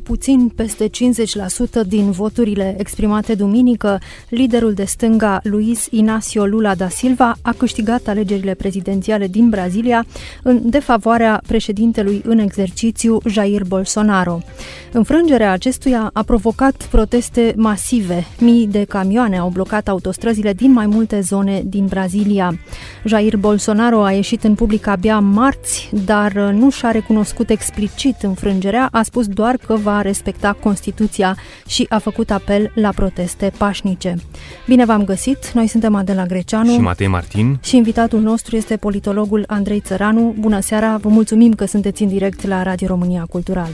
Cu puțin peste 50% din voturile exprimate duminică, liderul de stânga Luis Inacio Lula da Silva a câștigat alegerile prezidențiale din Brazilia în defavoarea președintelui în exercițiu Jair Bolsonaro. Înfrângerea acestuia a provocat proteste masive. Mii de camioane au blocat autostrăzile din mai multe zone din Brazilia. Jair Bolsonaro a ieșit în public abia marți, dar nu și-a recunoscut explicit înfrângerea, a spus doar că va respecta Constituția și a făcut apel la proteste pașnice. Bine v-am găsit, noi suntem Adela Greceanu și Matei Martin și invitatul nostru este politologul Andrei Țăranu. Bună seara, vă mulțumim că sunteți în direct la Radio România Cultural.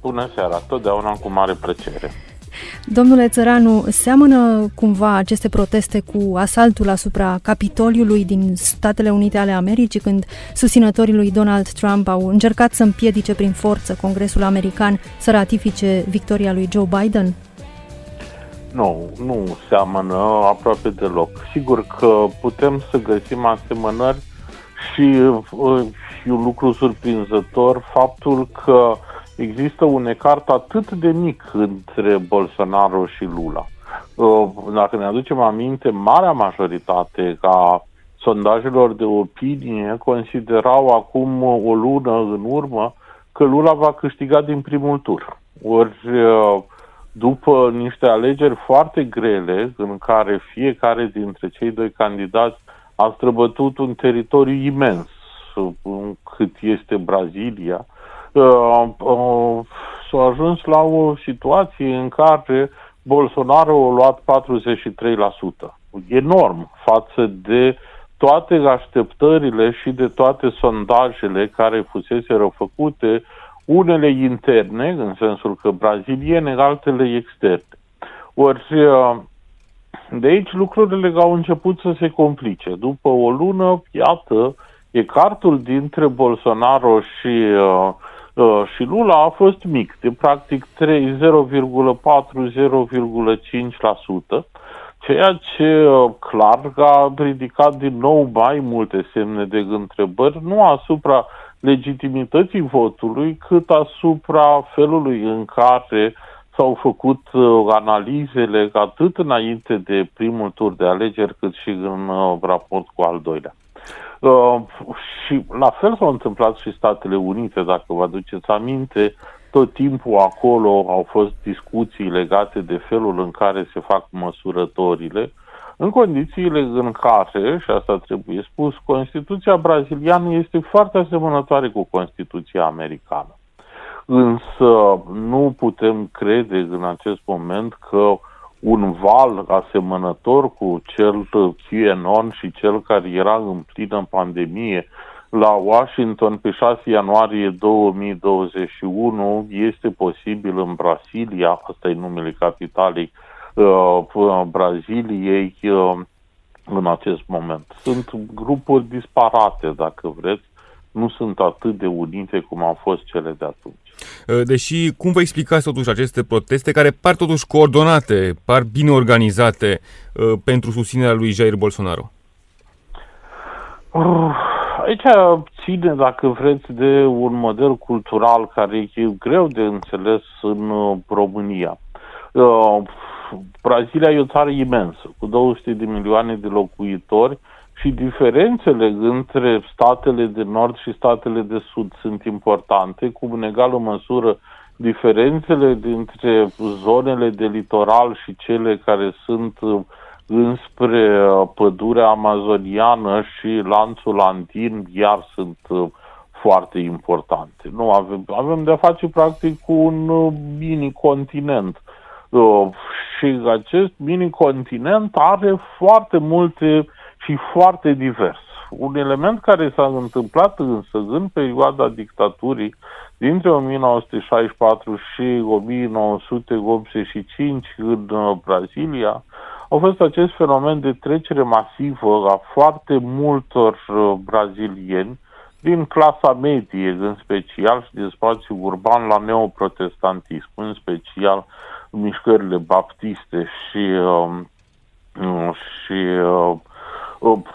Bună seara, totdeauna cu mare plăcere. Domnule Țăranu, seamănă cumva aceste proteste cu asaltul asupra Capitoliului din Statele Unite ale Americii, când susținătorii lui Donald Trump au încercat să împiedice prin forță Congresul American să ratifice victoria lui Joe Biden? Nu, nu seamănă aproape deloc. Sigur că putem să găsim asemănări și uh, e un lucru surprinzător faptul că există un ecart atât de mic între Bolsonaro și Lula. Uh, dacă ne aducem aminte, marea majoritate ca sondajelor de opinie considerau acum o lună în urmă că Lula va câștiga din primul tur. Ori uh, după niște alegeri foarte grele în care fiecare dintre cei doi candidați a străbătut un teritoriu imens, cât este Brazilia, uh, uh, s-a ajuns la o situație în care Bolsonaro a luat 43%. Enorm față de toate așteptările și de toate sondajele care fusese făcute, unele interne, în sensul că braziliene, altele externe. Ori uh, de aici lucrurile au început să se complice. După o lună, iată, ecartul dintre Bolsonaro și uh, Uh, și Lula a fost mic, de practic 0,4-0,5%, ceea ce uh, clar a ridicat din nou mai multe semne de întrebări, nu asupra legitimității votului, cât asupra felului în care s-au făcut uh, analizele atât înainte de primul tur de alegeri, cât și în raport cu al doilea. Uh, și la fel s-au întâmplat și Statele Unite, dacă vă aduceți aminte, tot timpul acolo au fost discuții legate de felul în care se fac măsurătorile, în condițiile în care, și asta trebuie spus, Constituția braziliană este foarte asemănătoare cu Constituția americană. Însă nu putem crede în acest moment că un val asemănător cu cel QAnon și cel care era în plină pandemie la Washington pe 6 ianuarie 2021 este posibil în Brasilia, asta e numele capitalei uh, Braziliei uh, în acest moment. Sunt grupuri disparate, dacă vreți, nu sunt atât de unite cum au fost cele de atunci. Uh, deși, cum vă explicați totuși aceste proteste care par totuși coordonate, par bine organizate uh, pentru susținerea lui Jair Bolsonaro? Uh, aici ține, dacă vreți, de un model cultural care e greu de înțeles în România. Brazilia e o țară imensă, cu 200 de milioane de locuitori, și diferențele între statele de nord și statele de sud sunt importante, cu în egală măsură diferențele dintre zonele de litoral și cele care sunt uh, înspre uh, pădurea amazoniană și lanțul andin iar sunt uh, foarte importante. Nu avem, avem de-a face practic cu un mini-continent. Și acest mini-continent are foarte multe și foarte divers. Un element care s-a întâmplat însă în perioada dictaturii dintre 1964 și 1985 în uh, Brazilia a fost acest fenomen de trecere masivă a foarte multor uh, brazilieni din clasa medie în special și din spațiu urban la neoprotestantism, în special mișcările baptiste și, um, și uh, uh,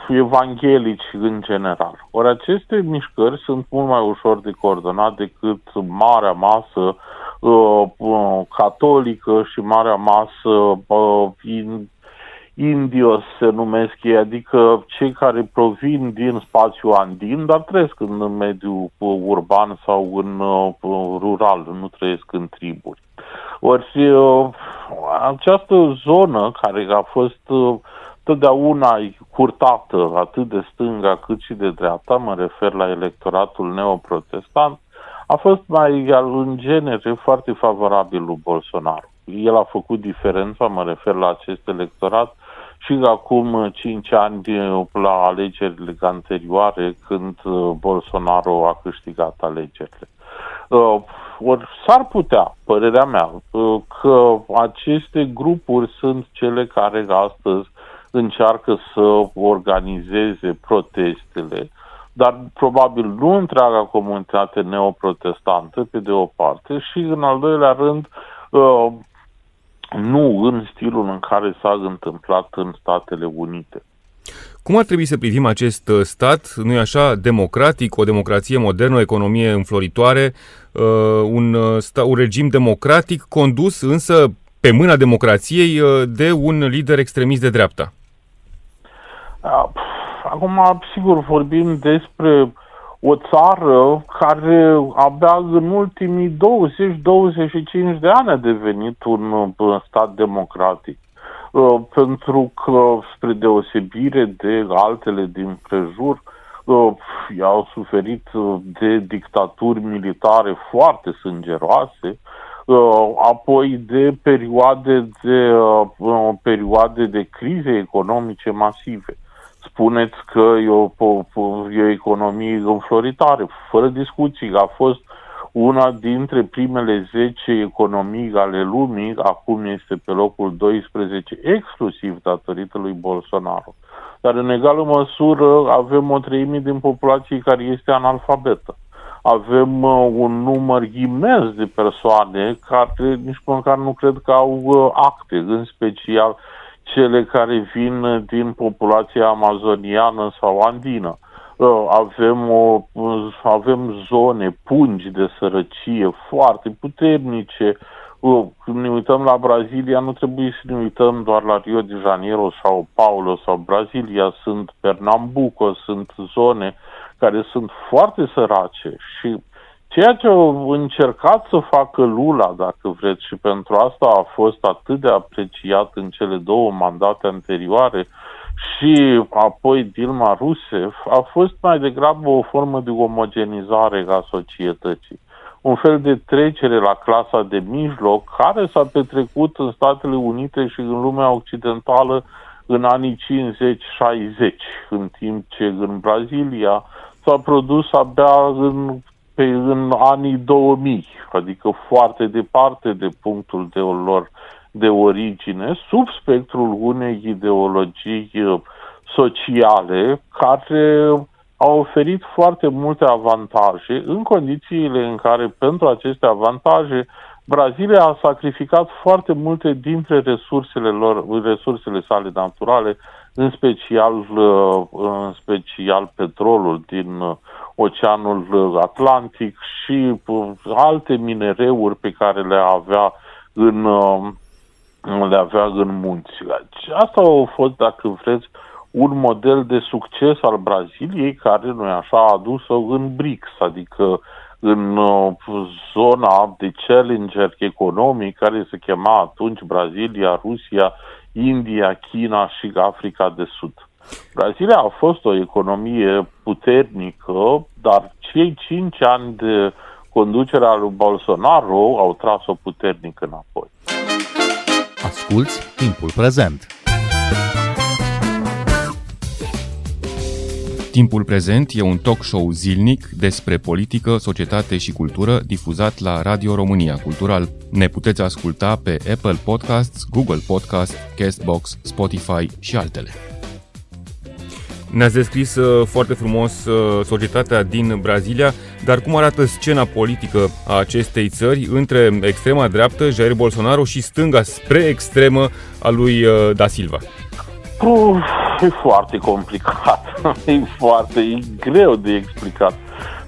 evanghelici în general. Ori aceste mișcări sunt mult mai ușor de coordonat decât marea masă uh, catolică și marea masă indios se numesc ei, adică cei care provin din spațiul andin, dar trăiesc în mediul urban sau în rural, nu trăiesc în triburi. Ori uh, această zonă care a fost uh, totdeauna curtată atât de stânga cât și de dreapta, mă refer la electoratul neoprotestant, a fost mai în genere foarte favorabil lui Bolsonaro. El a făcut diferența, mă refer la acest electorat, și acum 5 ani la alegerile anterioare când uh, Bolsonaro a câștigat alegerile. Ori s-ar putea, părerea mea, că aceste grupuri sunt cele care astăzi încearcă să organizeze protestele, dar probabil nu întreaga comunitate neoprotestantă, pe de o parte, și în al doilea rând, uh, nu în stilul în care s-a întâmplat în Statele Unite. Cum ar trebui să privim acest uh, stat, nu e așa, democratic, o democrație modernă, o economie înfloritoare, uh, un, uh, un regim democratic condus însă pe mâna democrației de un lider extremist de dreapta? Acum, sigur, vorbim despre o țară care abia în ultimii 20-25 de ani a devenit un stat democratic. Uh, pentru că, spre deosebire de altele din prejur, uh, i-au suferit uh, de dictaturi militare foarte sângeroase, apoi de perioade de, perioade de crize economice masive. Spuneți că e o, e o economie înfloritare, fără discuții, a fost una dintre primele 10 economii ale lumii, acum este pe locul 12, exclusiv datorită lui Bolsonaro. Dar în egală măsură avem o treime din populație care este analfabetă. Avem uh, un număr imens de persoane care nici măcar nu cred că au uh, acte, în special cele care vin din populația amazoniană sau andină. Uh, avem, o, avem zone, pungi de sărăcie foarte puternice. Uh, când ne uităm la Brazilia, nu trebuie să ne uităm doar la Rio de Janeiro sau Paulo sau Brazilia, sunt Pernambuco, sunt zone care sunt foarte sărace și ceea ce au încercat să facă Lula, dacă vreți, și pentru asta a fost atât de apreciat în cele două mandate anterioare, și apoi Dilma Rousseff a fost mai degrabă o formă de omogenizare a societății. Un fel de trecere la clasa de mijloc care s-a petrecut în Statele Unite și în lumea occidentală în anii 50-60, în timp ce în Brazilia s-a produs abia în, pe, în anii 2000, adică foarte departe de punctul de lor de origine sub spectrul unei ideologii uh, sociale care au oferit foarte multe avantaje în condițiile în care pentru aceste avantaje Brazilia a sacrificat foarte multe dintre resursele lor, resursele sale naturale, în special, uh, în special petrolul din uh, Oceanul Atlantic și alte minereuri pe care le avea în le avea în munți. Asta a fost, dacă vreți, un model de succes al Braziliei care, nu așa, a adus-o în BRICS, adică în uh, zona de challenger economic care se chema atunci Brazilia, Rusia, India, China și Africa de Sud. Brazilia a fost o economie puternică, dar cei cinci ani de conducerea lui Bolsonaro au tras-o puternic înapoi. Asculți timpul prezent! Timpul prezent e un talk show zilnic despre politică, societate și cultură difuzat la Radio România Cultural. Ne puteți asculta pe Apple Podcasts, Google Podcasts, Castbox, Spotify și altele. Ne-ați descris uh, foarte frumos uh, societatea din Brazilia, dar cum arată scena politică a acestei țări între extrema dreaptă, Jair Bolsonaro, și stânga spre extremă a lui uh, Da Silva? Uf, e foarte complicat, e foarte e greu de explicat.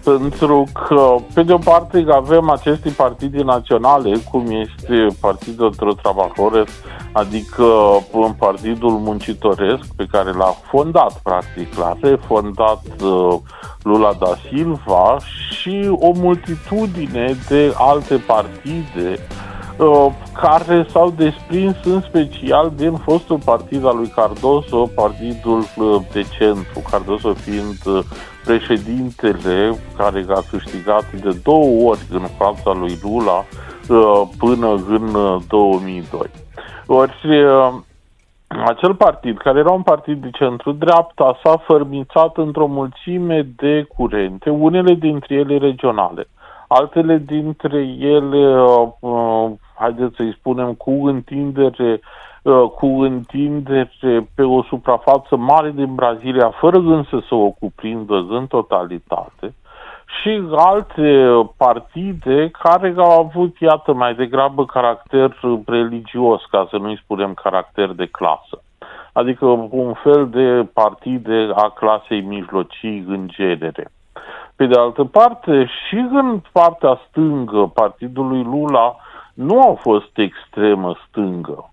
Pentru că, pe de o parte, avem aceste partide naționale, cum este Partidul Trabajores, adică un Partidul Muncitoresc, pe care l-a fondat, practic, l-a refondat uh, Lula da Silva și o multitudine de alte partide uh, care s-au desprins în special din fostul partid al lui Cardoso, partidul uh, de centru, Cardoso fiind uh, președintele care a câștigat de două ori în fața lui Lula uh, până în 2002. Uh, ori uh, acel partid, care era un partid de centru-dreapta, s-a fărmițat într-o mulțime de curente, unele dintre ele regionale, altele dintre ele, haideți să-i spunem, cu întindere Uh, cu întindere pe o suprafață mare din Brazilia, fără însă să o cuprindă în totalitate, și alte partide care au avut, iată, mai degrabă caracter religios, ca să nu-i spunem caracter de clasă. Adică un fel de partide a clasei mijlocii în genere. Pe de altă parte, și în partea stângă partidului Lula, nu au fost extremă stângă.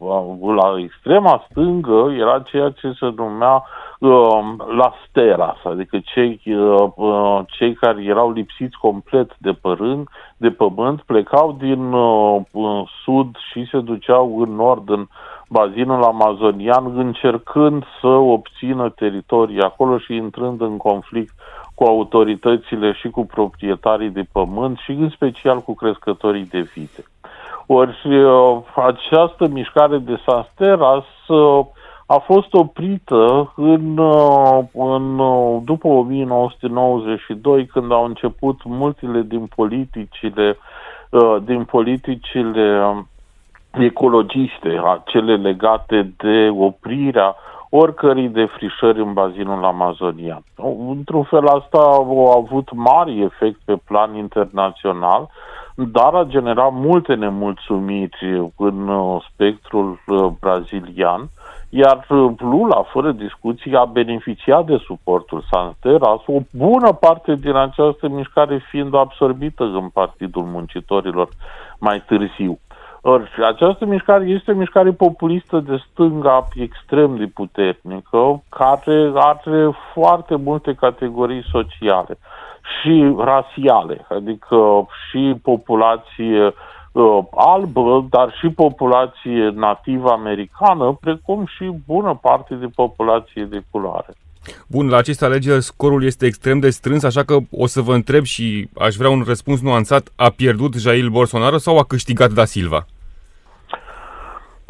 La extrema stângă era ceea ce se numea uh, la steras, adică cei, uh, uh, cei care erau lipsiți complet de, părând, de pământ plecau din uh, sud și se duceau în nord, în bazinul amazonian, încercând să obțină teritorii acolo și intrând în conflict cu autoritățile și cu proprietarii de pământ și în special cu crescătorii de vite. Ori uh, această mișcare de Sansteras uh, a fost oprită în, uh, în, după 1992, când au început multele din politicile, din politicile ecologiste, cele legate de oprirea oricărei defrișări în bazinul amazonian. Într-un fel asta a avut mari efect pe plan internațional, dar a generat multe nemulțumiri în uh, spectrul uh, brazilian, iar uh, Lula, fără discuții, a beneficiat de suportul Santeras, o bună parte din această mișcare fiind absorbită în Partidul Muncitorilor mai târziu. Or, această mișcare este o mișcare populistă de stânga extrem de puternică, care are foarte multe categorii sociale și rasiale, adică și populație uh, albă, dar și populație nativă americană, precum și bună parte de populație de culoare. Bun, la aceste alegeri scorul este extrem de strâns, așa că o să vă întreb și aș vrea un răspuns nuanțat. A pierdut Jair Bolsonaro sau a câștigat Da Silva?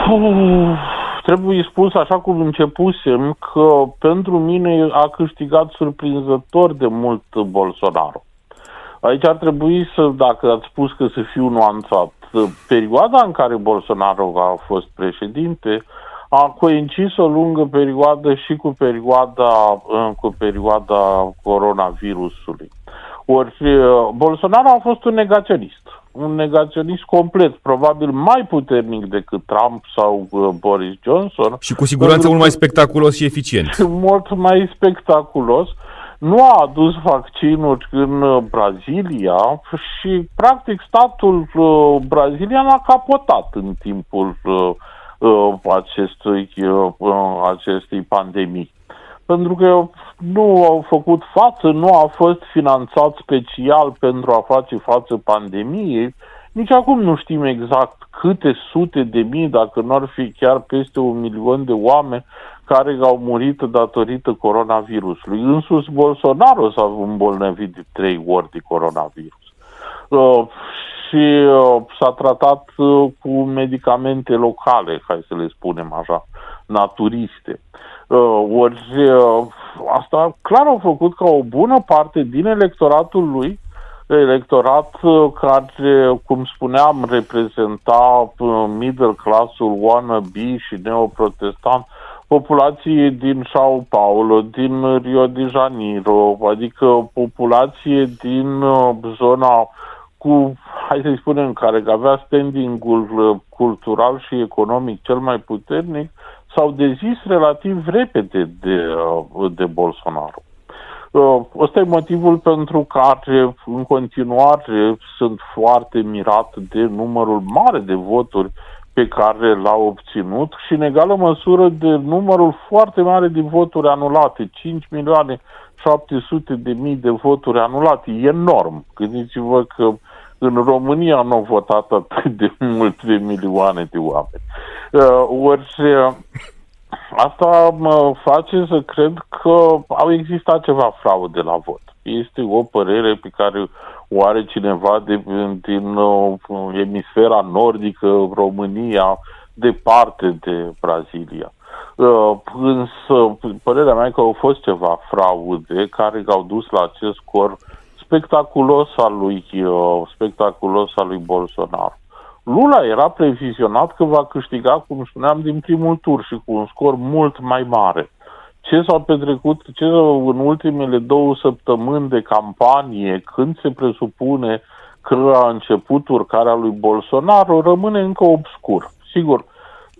Puh trebuie spus așa cum începusem că pentru mine a câștigat surprinzător de mult Bolsonaro. Aici ar trebui să, dacă ați spus că să fiu nuanțat, perioada în care Bolsonaro a fost președinte a coincis o lungă perioadă și cu perioada, cu perioada coronavirusului. Ori Bolsonaro a fost un negaționist un negaționist complet, probabil mai puternic decât Trump sau uh, Boris Johnson. Și cu siguranță mult mai spectaculos și eficient. Mult mai spectaculos. Nu a adus vaccinuri în uh, Brazilia și, practic, statul uh, brazilian a capotat în timpul uh, uh, acestui, uh, acestei pandemii pentru că nu au făcut față, nu a fost finanțat special pentru a face față pandemiei. Nici acum nu știm exact câte sute de mii, dacă nu ar fi chiar peste un milion de oameni care au murit datorită coronavirusului. Însus Bolsonaro s-a îmbolnăvit de trei ori de coronavirus. Uh, și uh, s-a tratat uh, cu medicamente locale, hai să le spunem așa, naturiste. Uh, ori uh, asta clar au făcut ca o bună parte din electoratul lui, electorat uh, care, cum spuneam, reprezenta middle classul wannabe și neoprotestant, populație din Sao Paulo, din Rio de Janeiro, adică populație din uh, zona cu, hai să-i spunem, care avea standing-ul uh, cultural și economic cel mai puternic, s-au dezis relativ repede de, uh, de Bolsonaro. Ăsta e motivul pentru care în continuare sunt foarte mirat de numărul mare de voturi pe care l-a obținut și în egală măsură de numărul foarte mare de voturi anulate, 5 milioane 700 de mii de voturi anulate, e enorm. Gândiți-vă că în România nu au votat atât de multe milioane de oameni. Uh, ori asta mă face să cred că au existat ceva fraude la vot. Este o părere pe care o are cineva de, din uh, emisfera nordică, România, departe de Brazilia. Uh, însă, părerea mea e că au fost ceva fraude care au dus la acest scor spectaculos al lui, uh, spectaculos al lui Bolsonaro. Lula era previzionat că va câștiga, cum spuneam, din primul tur și cu un scor mult mai mare. Ce s-a petrecut ce în ultimele două săptămâni de campanie, când se presupune că a început urcarea lui Bolsonaro, rămâne încă obscur. Sigur,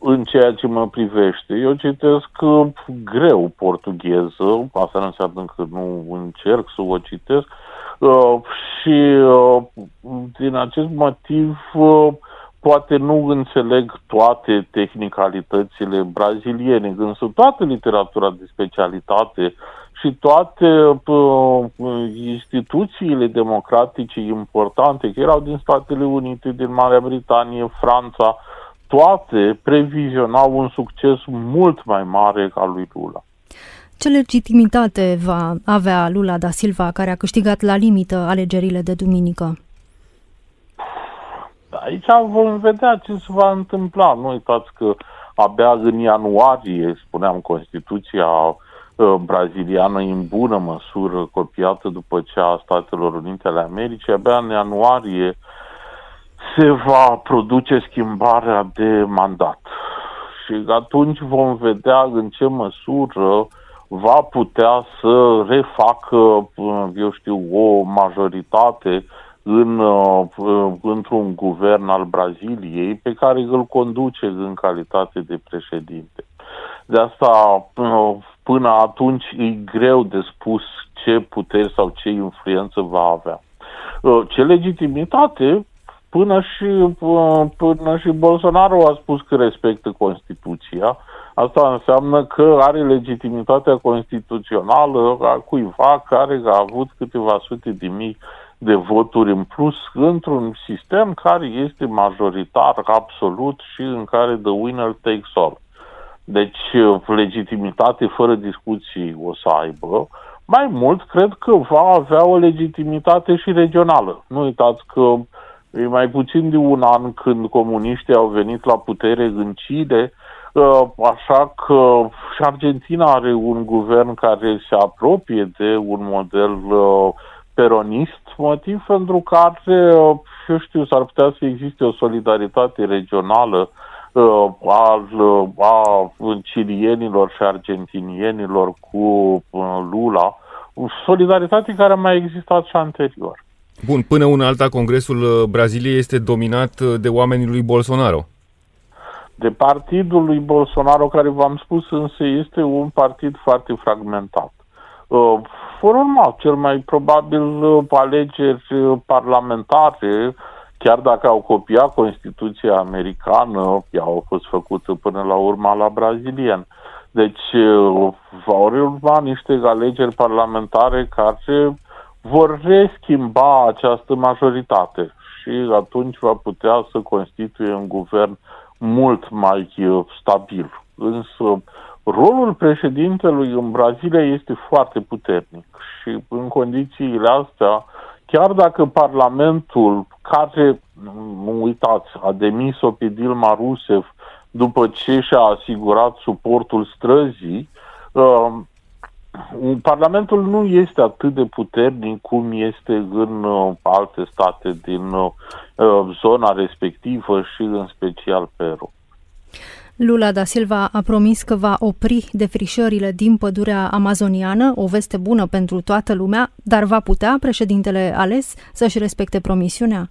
în ceea ce mă privește, eu citesc uh, greu portugheză, asta nu înseamnă că nu încerc să o citesc, uh, și uh, din acest motiv uh, poate nu înțeleg toate tehnicalitățile braziliene, însă toată literatura de specialitate și toate uh, instituțiile democratice importante, că erau din Statele Unite, din Marea Britanie, Franța, toate previzionau un succes mult mai mare ca lui Lula. Ce legitimitate va avea Lula da Silva, care a câștigat la limită alegerile de duminică? Aici vom vedea ce se va întâmpla. Nu uitați că abia în ianuarie, spuneam, Constituția uh, braziliană în bună măsură copiată după cea a Statelor Unite ale Americii, abia în ianuarie se va produce schimbarea de mandat. Și atunci vom vedea în ce măsură va putea să refacă, uh, eu știu, o majoritate în, uh, într-un guvern al Braziliei pe care îl conduce în calitate de președinte. De asta, uh, până atunci, e greu de spus ce puteri sau ce influență va avea. Uh, ce legitimitate, până și, până și Bolsonaro a spus că respectă Constituția, Asta înseamnă că are legitimitatea constituțională a cuiva care a avut câteva sute de mii de voturi în plus într-un sistem care este majoritar absolut și în care the winner takes all. Deci legitimitate fără discuții o să aibă. Mai mult, cred că va avea o legitimitate și regională. Nu uitați că e mai puțin de un an când comuniștii au venit la putere în Chile, ă, așa că și Argentina are un guvern care se apropie de un model ă, peronist, motiv pentru care, eu știu, s-ar putea să existe o solidaritate regională uh, al, uh, a cilienilor și argentinienilor cu uh, Lula, solidaritate care a mai existat și anterior. Bun, până una alta, Congresul Braziliei este dominat de oamenii lui Bolsonaro. De partidul lui Bolsonaro, care v-am spus însă este un partid foarte fragmentat. Uh, vor urma cel mai probabil uh, alegeri uh, parlamentare, chiar dacă au copiat Constituția americană, ea a fost făcută până la urmă la brazilian. Deci vor urma niște alegeri parlamentare care vor reschimba această majoritate și atunci va putea să constituie un guvern mult mai stabil. Însă Rolul președintelui în Brazilia este foarte puternic și în condițiile astea, chiar dacă Parlamentul, care, nu uitați, a demis-o pe Dilma Rousseff după ce și-a asigurat suportul străzii, uh, Parlamentul nu este atât de puternic cum este în uh, alte state din uh, zona respectivă și în special Peru. Lula da Silva a promis că va opri defrișările din pădurea amazoniană, o veste bună pentru toată lumea, dar va putea președintele ales să-și respecte promisiunea?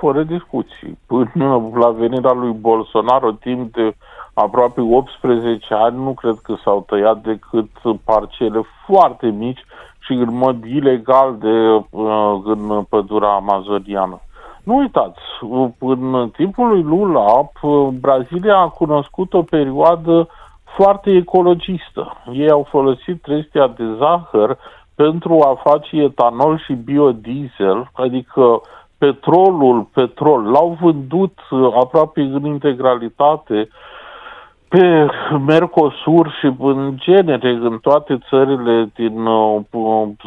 Fără discuții. Până la venirea lui Bolsonaro, timp de aproape 18 ani, nu cred că s-au tăiat decât parcele foarte mici și în mod ilegal de uh, în pădurea amazoniană. Nu uitați, în timpul lui Lula, Brazilia a cunoscut o perioadă foarte ecologistă. Ei au folosit trestia de zahăr pentru a face etanol și biodiesel, adică petrolul, petrol, l-au vândut aproape în integralitate pe Mercosur și în genere în toate țările din uh,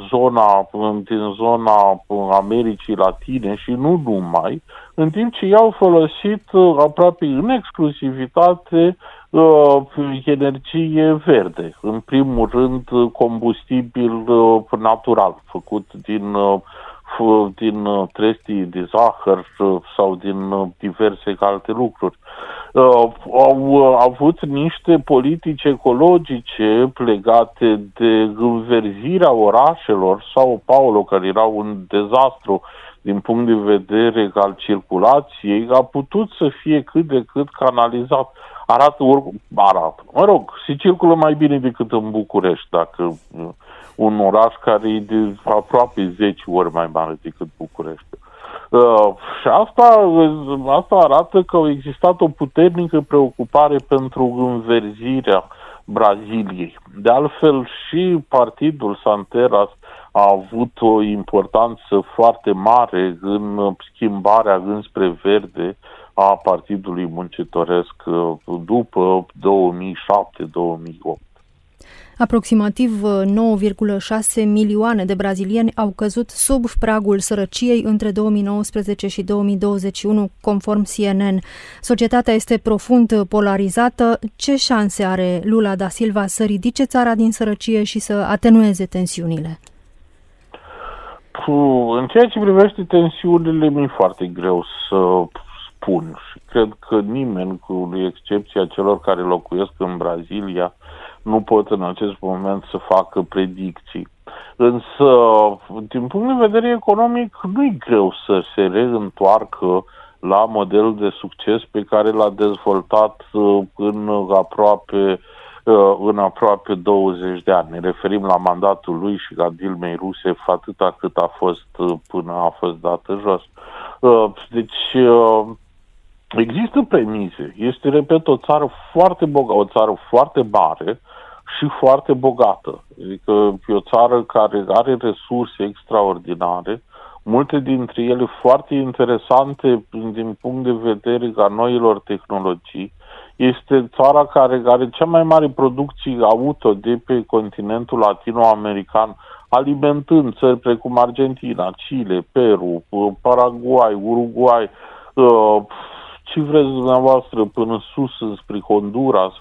zona, din zona Americii Latine și nu numai, în timp ce i-au folosit uh, aproape în exclusivitate uh, energie verde, în primul rând combustibil natural, făcut din din trestii de zahăr sau din diverse alte lucruri. uh, au uh, avut niște politici ecologice legate de înverzirea orașelor. sau Paulo, care era un dezastru din punct de vedere al circulației, a putut să fie cât de cât canalizat. Arată, arată. Mă rog, se circulă mai bine decât în București, dacă uh, un oraș care e de aproape 10 ori mai mare decât București. Uh, și asta, asta arată că a existat o puternică preocupare pentru înverzirea Braziliei. De altfel, și partidul Santeras a avut o importanță foarte mare în schimbarea înspre verde a Partidului Muncitoresc uh, după 2007-2008. Aproximativ 9,6 milioane de brazilieni au căzut sub pragul sărăciei între 2019 și 2021, conform CNN. Societatea este profund polarizată. Ce șanse are Lula da Silva să ridice țara din sărăcie și să atenueze tensiunile? În ceea ce privește tensiunile, mi-e foarte greu să spun și cred că nimeni, cu excepția celor care locuiesc în Brazilia, nu pot în acest moment să facă predicții. Însă, din punct de vedere economic, nu e greu să se reîntoarcă la modelul de succes pe care l-a dezvoltat uh, în aproape uh, în aproape 20 de ani. Ne referim la mandatul lui și la Dilmei Rusev atâta cât a fost uh, până a fost dată jos. Deci există premize. Este, repet, o țară foarte bogată, o țară foarte mare, și foarte bogată. Adică e o țară care are resurse extraordinare, multe dintre ele foarte interesante din punct de vedere a noilor tehnologii. Este țara care are cea mai mare producție auto de pe continentul latinoamerican, alimentând țări precum Argentina, Chile, Peru, Paraguay, Uruguay, uh, ce vreți dumneavoastră până sus spre Honduras,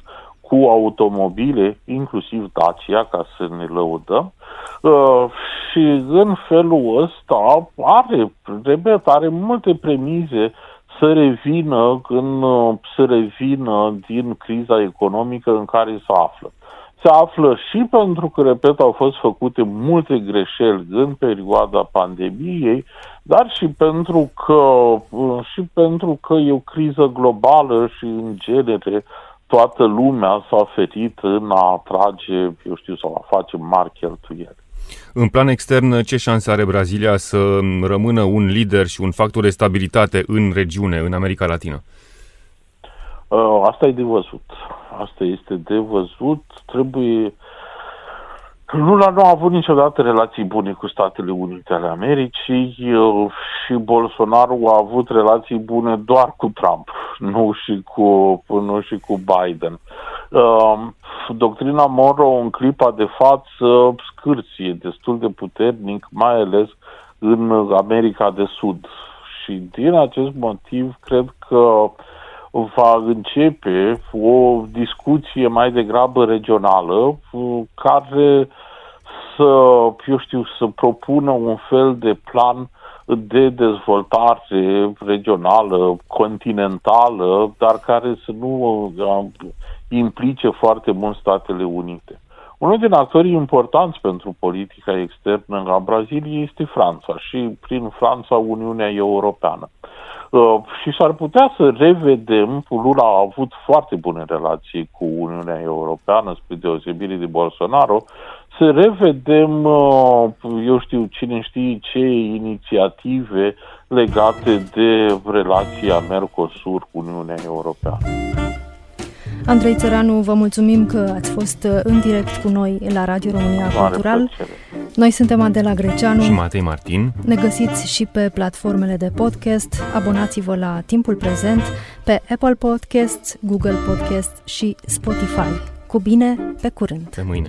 cu automobile, inclusiv Dacia, ca să ne lăudăm, uh, și în felul ăsta are, repet, are multe premize să revină, în, uh, să revină din criza economică în care se află. Se află și pentru că, repet, au fost făcute multe greșeli în perioada pandemiei, dar și pentru că, uh, și pentru că e o criză globală și, în genere, toată lumea s-a ferit în a atrage, eu știu, sau a face mari cheltuieli. În plan extern, ce șanse are Brazilia să rămână un lider și un factor de stabilitate în regiune, în America Latină? Uh, asta e de văzut. Asta este de văzut. Trebuie Lula nu a avut niciodată relații bune cu Statele Unite ale Americii și Bolsonaro a avut relații bune doar cu Trump, nu și cu, nu și cu Biden. Um, doctrina Monroe în clipa de față scârție destul de puternic, mai ales în America de Sud. Și din acest motiv cred că va începe o discuție mai degrabă regională care să, eu știu, să propună un fel de plan de dezvoltare regională, continentală, dar care să nu implice foarte mult Statele Unite. Unul din actorii importanți pentru politica externă a Braziliei este Franța și prin Franța Uniunea Europeană. Uh, și s-ar putea să revedem, Lula a avut foarte bune relații cu Uniunea Europeană, spre deosebire de Bolsonaro, să revedem, uh, eu știu, cine știe ce inițiative legate de relația Mercosur cu Uniunea Europeană. Andrei Țăranu, vă mulțumim că ați fost uh, în direct cu noi la Radio România Mare Cultural. Plăcere. Noi suntem Adela Greceanu și Matei Martin. Ne găsiți și pe platformele de podcast. Abonați-vă la Timpul Prezent pe Apple Podcasts, Google Podcasts și Spotify. Cu bine, pe curând! Pe mâine!